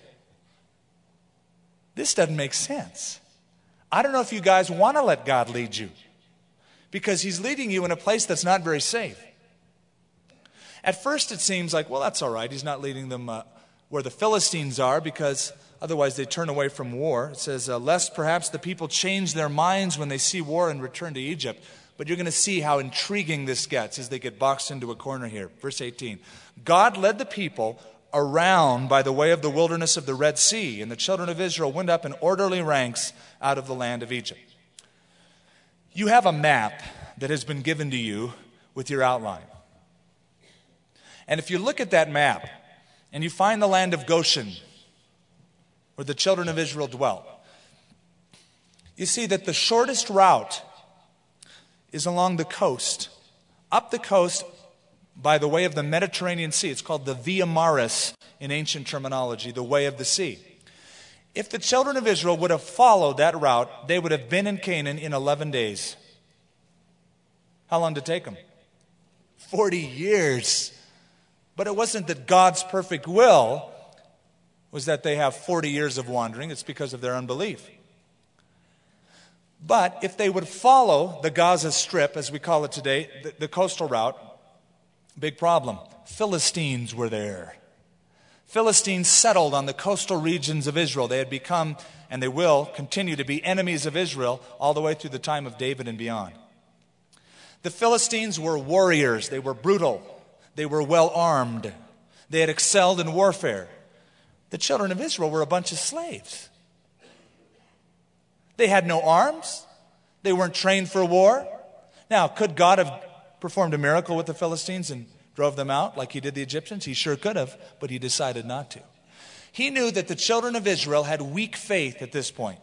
this doesn't make sense. I don't know if you guys want to let God lead you because He's leading you in a place that's not very safe. At first, it seems like, well, that's all right. He's not leading them uh, where the Philistines are because otherwise they turn away from war. It says, uh, lest perhaps the people change their minds when they see war and return to Egypt. But you're going to see how intriguing this gets as they get boxed into a corner here. Verse 18 God led the people around by the way of the wilderness of the Red Sea, and the children of Israel went up in orderly ranks out of the land of Egypt. You have a map that has been given to you with your outline. And if you look at that map and you find the land of Goshen, where the children of Israel dwelt, you see that the shortest route is along the coast, up the coast by the way of the Mediterranean Sea. It's called the Via Maris in ancient terminology, the way of the sea. If the children of Israel would have followed that route, they would have been in Canaan in 11 days. How long did it take them? 40 years. But it wasn't that God's perfect will was that they have 40 years of wandering, it's because of their unbelief. But if they would follow the Gaza Strip, as we call it today, the, the coastal route, Big problem. Philistines were there. Philistines settled on the coastal regions of Israel. They had become, and they will continue to be, enemies of Israel all the way through the time of David and beyond. The Philistines were warriors. They were brutal. They were well armed. They had excelled in warfare. The children of Israel were a bunch of slaves. They had no arms. They weren't trained for war. Now, could God have performed a miracle with the Philistines and drove them out like he did the Egyptians? He sure could have, but he decided not to. He knew that the children of Israel had weak faith at this point.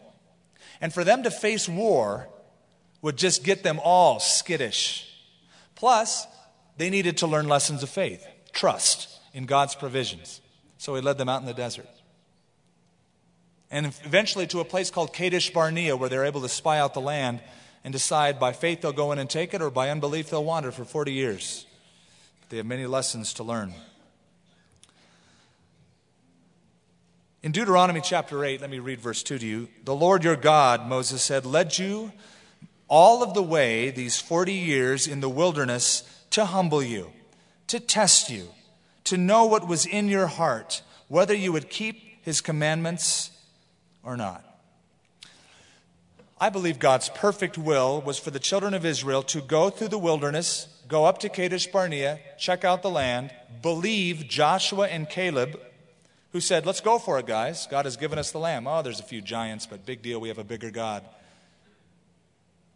And for them to face war would just get them all skittish. Plus, they needed to learn lessons of faith, trust, in God's provisions. So he led them out in the desert. And eventually to a place called Kadesh Barnea, where they're able to spy out the land and decide by faith they'll go in and take it, or by unbelief they'll wander for 40 years. They have many lessons to learn. In Deuteronomy chapter 8, let me read verse 2 to you. The Lord your God, Moses said, led you all of the way these 40 years in the wilderness to humble you, to test you, to know what was in your heart, whether you would keep his commandments or not. I believe God's perfect will was for the children of Israel to go through the wilderness, go up to Kadesh Barnea, check out the land, believe Joshua and Caleb who said, Let's go for it, guys. God has given us the lamb. Oh, there's a few giants, but big deal, we have a bigger God.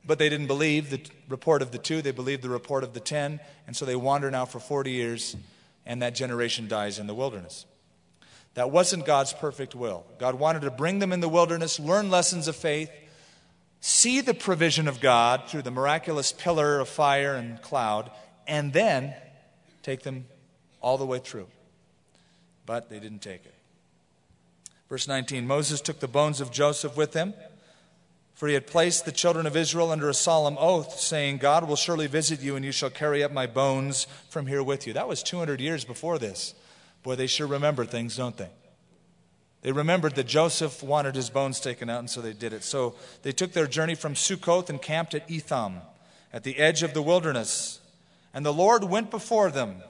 But they didn't believe the report of the two, they believed the report of the ten, and so they wander now for 40 years, and that generation dies in the wilderness. That wasn't God's perfect will. God wanted to bring them in the wilderness, learn lessons of faith, see the provision of God through the miraculous pillar of fire and cloud, and then take them all the way through but they didn't take it. Verse 19 Moses took the bones of Joseph with him, for he had placed the children of Israel under a solemn oath, saying, God will surely visit you, and you shall carry up my bones from here with you. That was 200 years before this. Boy, they sure remember things, don't they? They remembered that Joseph wanted his bones taken out, and so they did it. So they took their journey from Sukkoth and camped at Etham, at the edge of the wilderness. And the Lord went before them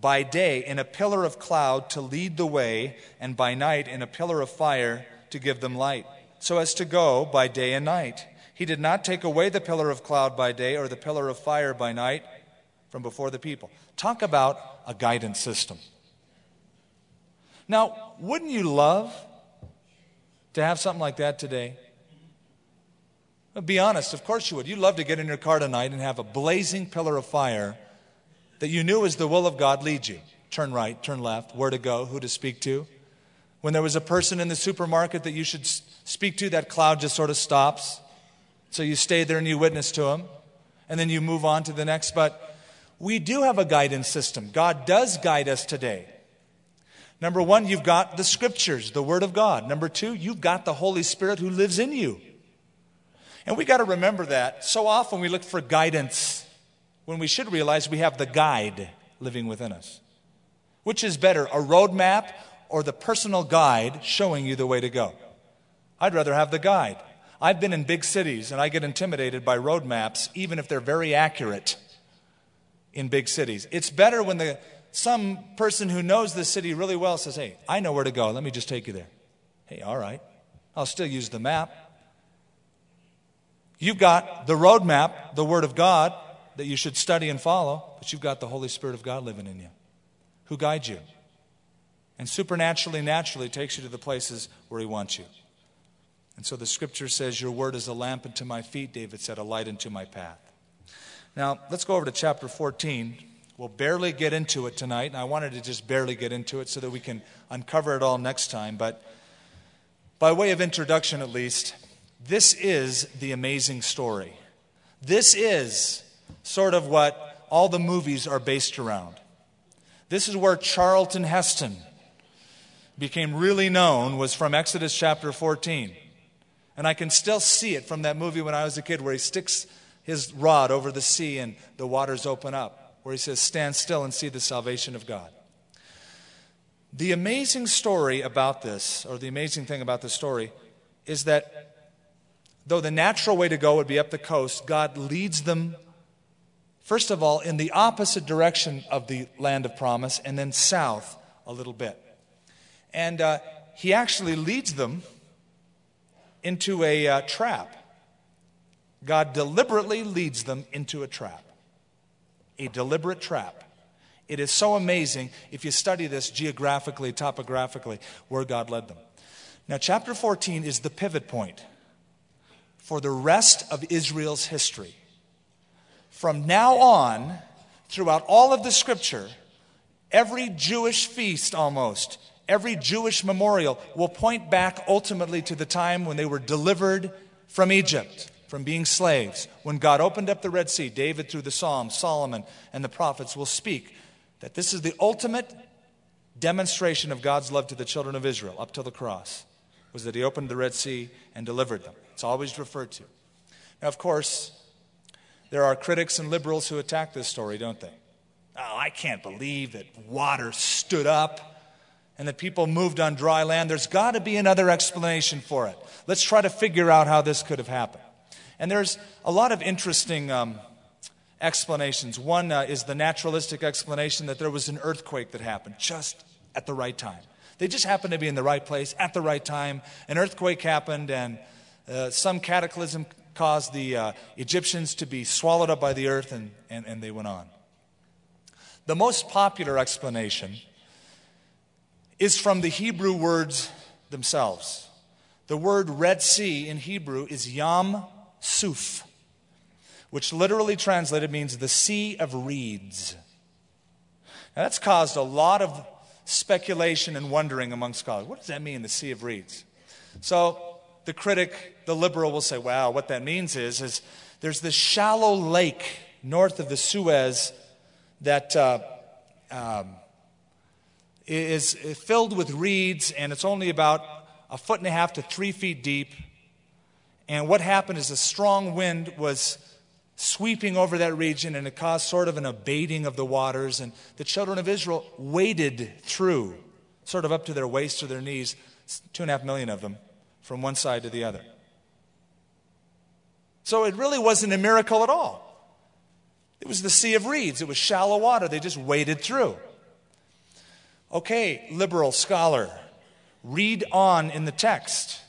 by day in a pillar of cloud to lead the way, and by night in a pillar of fire to give them light, so as to go by day and night. He did not take away the pillar of cloud by day or the pillar of fire by night from before the people. Talk about a guidance system. Now, wouldn't you love to have something like that today? be honest, of course you would. You'd love to get in your car tonight and have a blazing pillar of fire that you knew was the will of God lead you. Turn right, turn left, where to go, who to speak to. When there was a person in the supermarket that you should speak to, that cloud just sort of stops. So you stay there and you witness to him, and then you move on to the next. But we do have a guidance system. God does guide us today. Number one, you've got the scriptures, the Word of God. Number two, you've got the Holy Spirit who lives in you. And we got to remember that. So often we look for guidance when we should realize we have the guide living within us. Which is better, a roadmap or the personal guide showing you the way to go? I'd rather have the guide. I've been in big cities and I get intimidated by road maps, even if they're very accurate in big cities. It's better when the, some person who knows the city really well says, Hey, I know where to go. Let me just take you there. Hey, all right. I'll still use the map. You've got the road map, the Word of God, that you should study and follow, but you've got the Holy Spirit of God living in you who guides you and supernaturally, naturally takes you to the places where He wants you. And so the scripture says, Your word is a lamp unto my feet, David said, a light unto my path. Now, let's go over to chapter 14. We'll barely get into it tonight, and I wanted to just barely get into it so that we can uncover it all next time. But by way of introduction, at least, this is the amazing story. This is sort of what all the movies are based around. This is where Charlton Heston became really known was from Exodus chapter 14. And I can still see it from that movie when I was a kid where he sticks his rod over the sea and the waters open up, where he says, Stand still and see the salvation of God. The amazing story about this, or the amazing thing about this story, is that though the natural way to go would be up the coast, God leads them First of all, in the opposite direction of the land of promise, and then south a little bit. And uh, he actually leads them into a uh, trap. God deliberately leads them into a trap. A deliberate trap. It is so amazing if you study this geographically, topographically, where God led them. Now, chapter 14 is the pivot point for the rest of Israel's history. From now on, throughout all of the scripture, every Jewish feast almost, every Jewish memorial will point back ultimately to the time when they were delivered from Egypt, from being slaves. When God opened up the Red Sea, David through the Psalms, Solomon, and the prophets will speak that this is the ultimate demonstration of God's love to the children of Israel up till the cross was that he opened the Red Sea and delivered them. It's always referred to. Now, of course, there are critics and liberals who attack this story, don't they? Oh, I can't believe that water stood up and that people moved on dry land. There's got to be another explanation for it. Let's try to figure out how this could have happened. And there's a lot of interesting um, explanations. One uh, is the naturalistic explanation that there was an earthquake that happened just at the right time. They just happened to be in the right place at the right time. An earthquake happened, and uh, some cataclysm caused the uh, Egyptians to be swallowed up by the earth, and, and, and they went on. The most popular explanation is from the Hebrew words themselves. The word Red Sea in Hebrew is Yam Suf, which literally translated means the Sea of Reeds. Now, that's caused a lot of speculation and wondering among scholars. What does that mean, the Sea of Reeds? So the critic, the liberal, will say, wow, what that means is, is there's this shallow lake north of the Suez that uh, um, is filled with reeds, and it's only about a foot and a half to three feet deep. And what happened is a strong wind was sweeping over that region, and it caused sort of an abating of the waters. And the children of Israel waded through, sort of up to their waist or their knees, two and a half million of them, from one side to the other. So it really wasn't a miracle at all. It was the Sea of Reeds, it was shallow water. They just waded through. Okay, liberal scholar, read on in the text.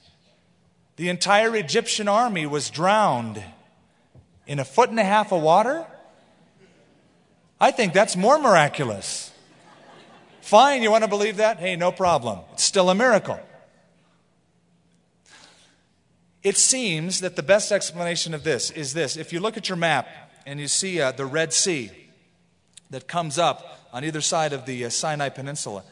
The entire Egyptian army was drowned in a foot and a half of water. I think that's more miraculous. Fine, you want to believe that? Hey, no problem. It's still a miracle. It seems that the best explanation of this is this. If you look at your map and you see uh, the Red Sea that comes up on either side of the uh, Sinai Peninsula.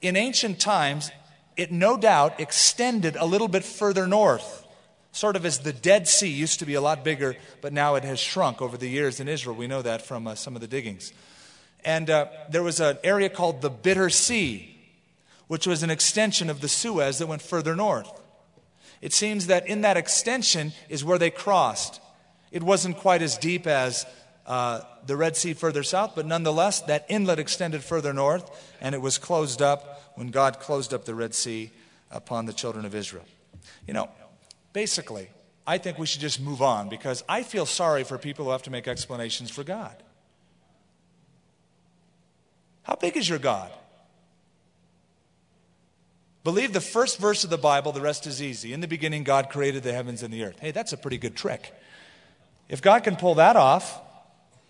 In ancient times, it no doubt extended a little bit further north, sort of as the Dead Sea used to be a lot bigger, but now it has shrunk over the years in Israel. We know that from uh, some of the diggings. And uh, there was an area called the Bitter Sea, which was an extension of the Suez that went further north. It seems that in that extension is where they crossed. It wasn't quite as deep as uh, the Red Sea further south, but nonetheless, that inlet extended further north, and it was closed up when God closed up the Red Sea upon the children of Israel. You know, basically, I think we should just move on because I feel sorry for people who have to make explanations for God. How big is your God? Believe the first verse of the Bible, the rest is easy. In the beginning, God created the heavens and the earth. Hey, that's a pretty good trick. If God can pull that off,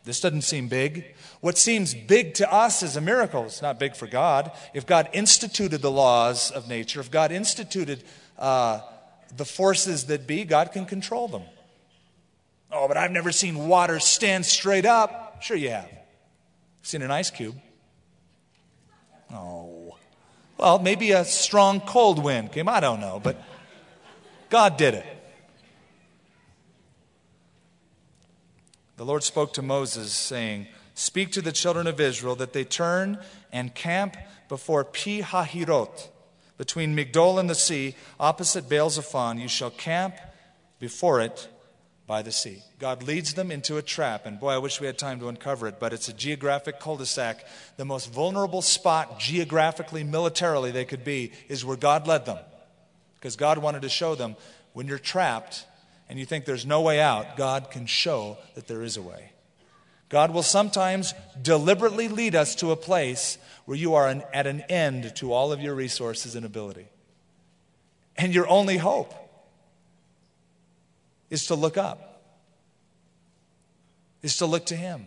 this doesn't seem big. What seems big to us is a miracle. It's not big for God. If God instituted the laws of nature, if God instituted uh, the forces that be, God can control them. Oh, but I've never seen water stand straight up. Sure, you have. Seen an ice cube. Oh. Well, maybe a strong cold wind came. I don't know, but God did it. The Lord spoke to Moses, saying, Speak to the children of Israel that they turn and camp before Pi Hahirot, between Migdol and the sea, opposite Baal Zephon. You shall camp before it by the sea. God leads them into a trap, and boy, I wish we had time to uncover it, but it's a geographic cul de sac. The most vulnerable spot geographically, militarily, they could be is where God led them. Because God wanted to show them when you're trapped, and you think there's no way out, God can show that there is a way. God will sometimes deliberately lead us to a place where you are an, at an end to all of your resources and ability. And your only hope is to look up, is to look to Him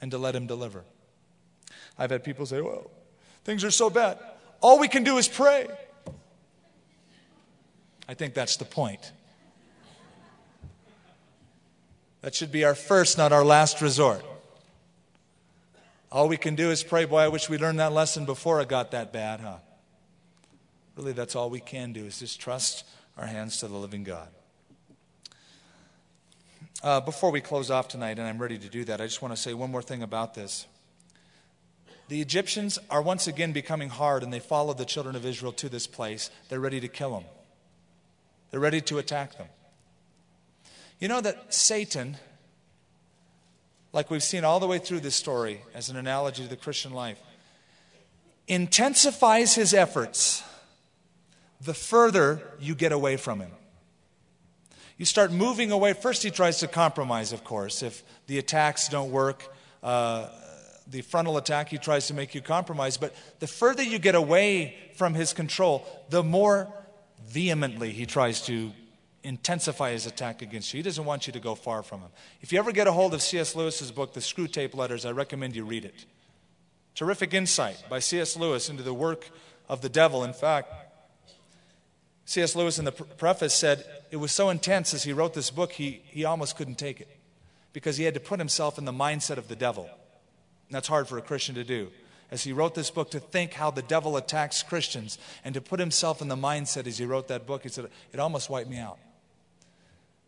and to let Him deliver. I've had people say, well, things are so bad. All we can do is pray. I think that's the point. That should be our first, not our last resort. All we can do is pray, boy, I wish we learned that lesson before it got that bad, huh? Really, that's all we can do is just trust our hands to the living God. Uh, before we close off tonight, and I'm ready to do that, I just want to say one more thing about this. the Egyptians are once again becoming hard and they follow the children of Israel to this place. They're ready to kill them, they're ready to attack them. You know that Satan, like we've seen all the way through this story as an analogy to the Christian life, intensifies his efforts the further you get away from him. You start moving away. First, he tries to compromise, of course. If the attacks don't work, uh, the frontal attack, he tries to make you compromise. But the further you get away from his control, the more vehemently he tries to intensify his attack against you. He doesn't want you to go far from him. If you ever get a hold of C.S. Lewis's book, The Screwtape Letters, I recommend you read it. Terrific insight by C.S. Lewis into the work of the devil. In fact, C.S. Lewis in the preface said it was so intense as he wrote this book, he, he almost couldn't take it because he had to put himself in the mindset of the devil. And that's hard for a Christian to do. As he wrote this book, to think how the devil attacks Christians and to put himself in the mindset as he wrote that book, he said, it almost wiped me out.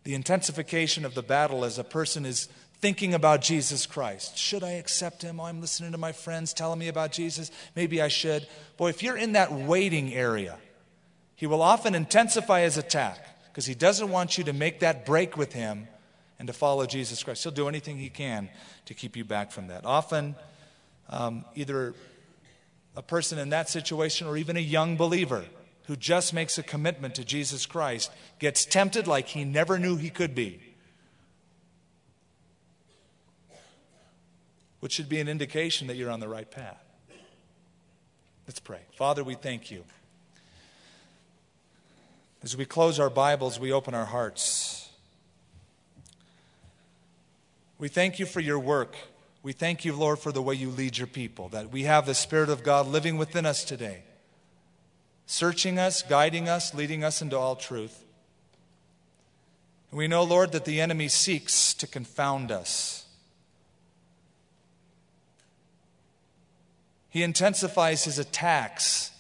The intensification of the battle as a person is thinking about Jesus Christ. Should I accept him? Oh, I'm listening to my friends telling me about Jesus. Maybe I should. Boy, if you're in that waiting area, he will often intensify his attack because he doesn't want you to make that break with him and to follow Jesus Christ. He'll do anything he can to keep you back from that. Often, um, either a person in that situation or even a young believer who just makes a commitment to Jesus Christ gets tempted like he never knew he could be. Which should be an indication that you're on the right path. Let's pray. Father, we thank you. As we close our Bibles, we open our hearts. We thank you for your work. We thank you, Lord, for the way you lead your people, that we have the Spirit of God living within us today, searching us, guiding us, leading us into all truth. And we know, Lord, that the enemy seeks to confound us. He intensifies his attacks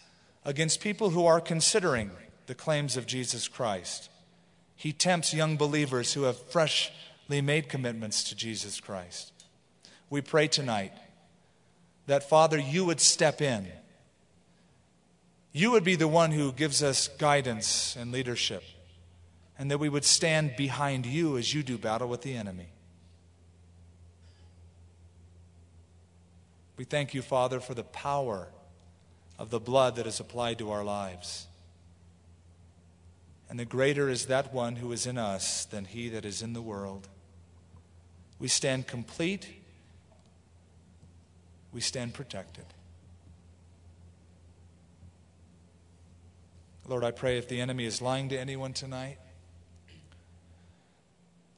against people who are considering the claims of Jesus Christ. He tempts young believers who have freshly made commitments to Jesus Christ. We pray tonight that, Father, you would step in. You would be the one who gives us guidance and leadership, and that we would stand behind you as you do battle with the enemy. We thank you, Father, for the power of the blood that is applied to our lives. And the greater is that one who is in us than he that is in the world. We stand complete, we stand protected. Lord, I pray if the enemy is lying to anyone tonight,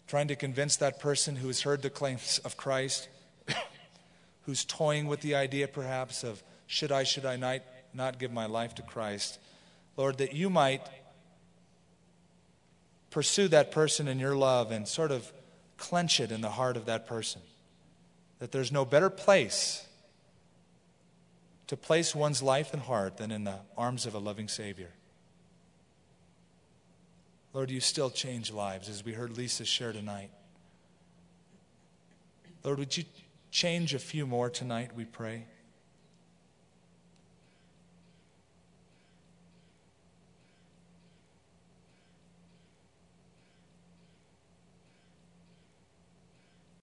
trying to convince that person who has heard the claims of Christ, who's toying with the idea perhaps of should I, should I not, not give my life to Christ, Lord, that you might pursue that person in your love and sort of clench it in the heart of that person. That there's no better place to place one's life and heart than in the arms of a loving Savior. Lord, you still change lives, as we heard Lisa share tonight. Lord, would you change a few more tonight, we pray?